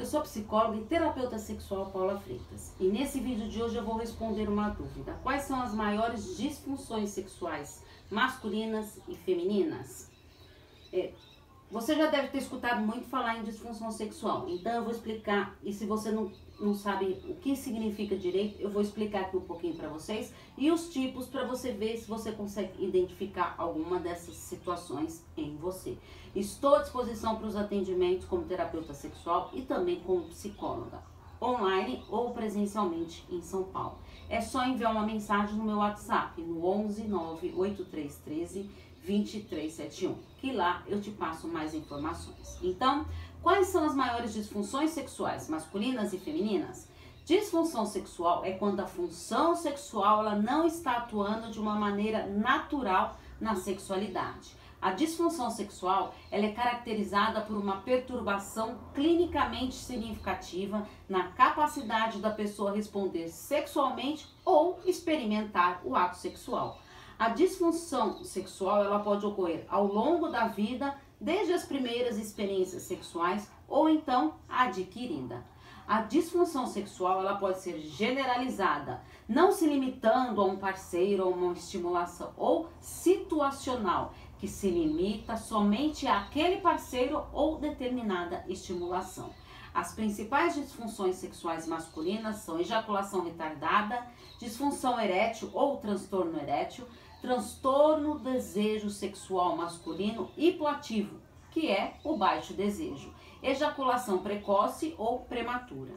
Eu sou psicóloga e terapeuta sexual Paula Freitas. E nesse vídeo de hoje eu vou responder uma dúvida. Quais são as maiores disfunções sexuais masculinas e femininas? É, você já deve ter escutado muito falar em disfunção sexual, então eu vou explicar, e se você não, não sabe o que significa direito, eu vou explicar aqui um pouquinho para vocês, e os tipos para você ver se você consegue identificar alguma dessas situações em você. Estou à disposição para os atendimentos como terapeuta sexual e também como psicóloga, online ou presencialmente em São Paulo. É só enviar uma mensagem no meu WhatsApp no 11 98313 2371, que lá eu te passo mais informações. Então, quais são as maiores disfunções sexuais, masculinas e femininas? Disfunção sexual é quando a função sexual ela não está atuando de uma maneira natural na sexualidade. A disfunção sexual ela é caracterizada por uma perturbação clinicamente significativa na capacidade da pessoa responder sexualmente ou experimentar o ato sexual. A disfunção sexual ela pode ocorrer ao longo da vida, desde as primeiras experiências sexuais ou então adquirida. A disfunção sexual ela pode ser generalizada, não se limitando a um parceiro ou uma estimulação, ou situacional, que se limita somente àquele parceiro ou determinada estimulação. As principais disfunções sexuais masculinas são ejaculação retardada, disfunção erétil ou transtorno erétil, transtorno desejo sexual masculino hipoativo, que é o baixo desejo, ejaculação precoce ou prematura.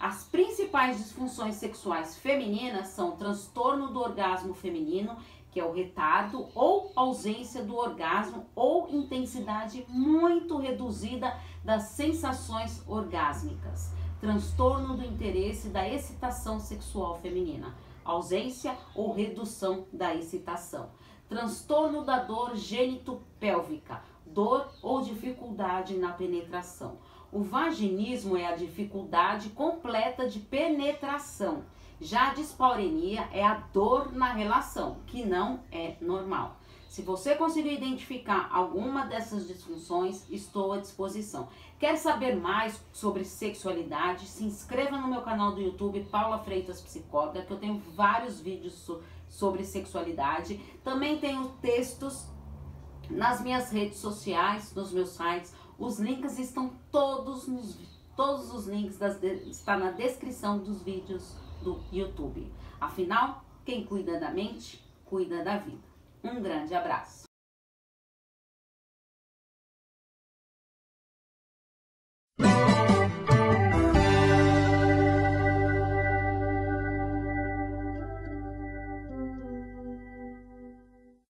As principais disfunções sexuais femininas são transtorno do orgasmo feminino, que é o retardo ou ausência do orgasmo ou intensidade muito reduzida das sensações orgásmicas, transtorno do interesse da excitação sexual feminina ausência ou redução da excitação. Transtorno da dor gênito-pélvica, dor ou dificuldade na penetração. O vaginismo é a dificuldade completa de penetração. Já a dispaurenia é a dor na relação, que não é normal. Se você conseguir identificar alguma dessas disfunções, estou à disposição. Quer saber mais sobre sexualidade? Se inscreva no meu canal do YouTube Paula Freitas Psicóloga, que eu tenho vários vídeos sobre sexualidade. Também tenho textos nas minhas redes sociais, nos meus sites. Os links estão todos nos todos os links das, está na descrição dos vídeos do YouTube. Afinal, quem cuida da mente, cuida da vida. Um grande abraço.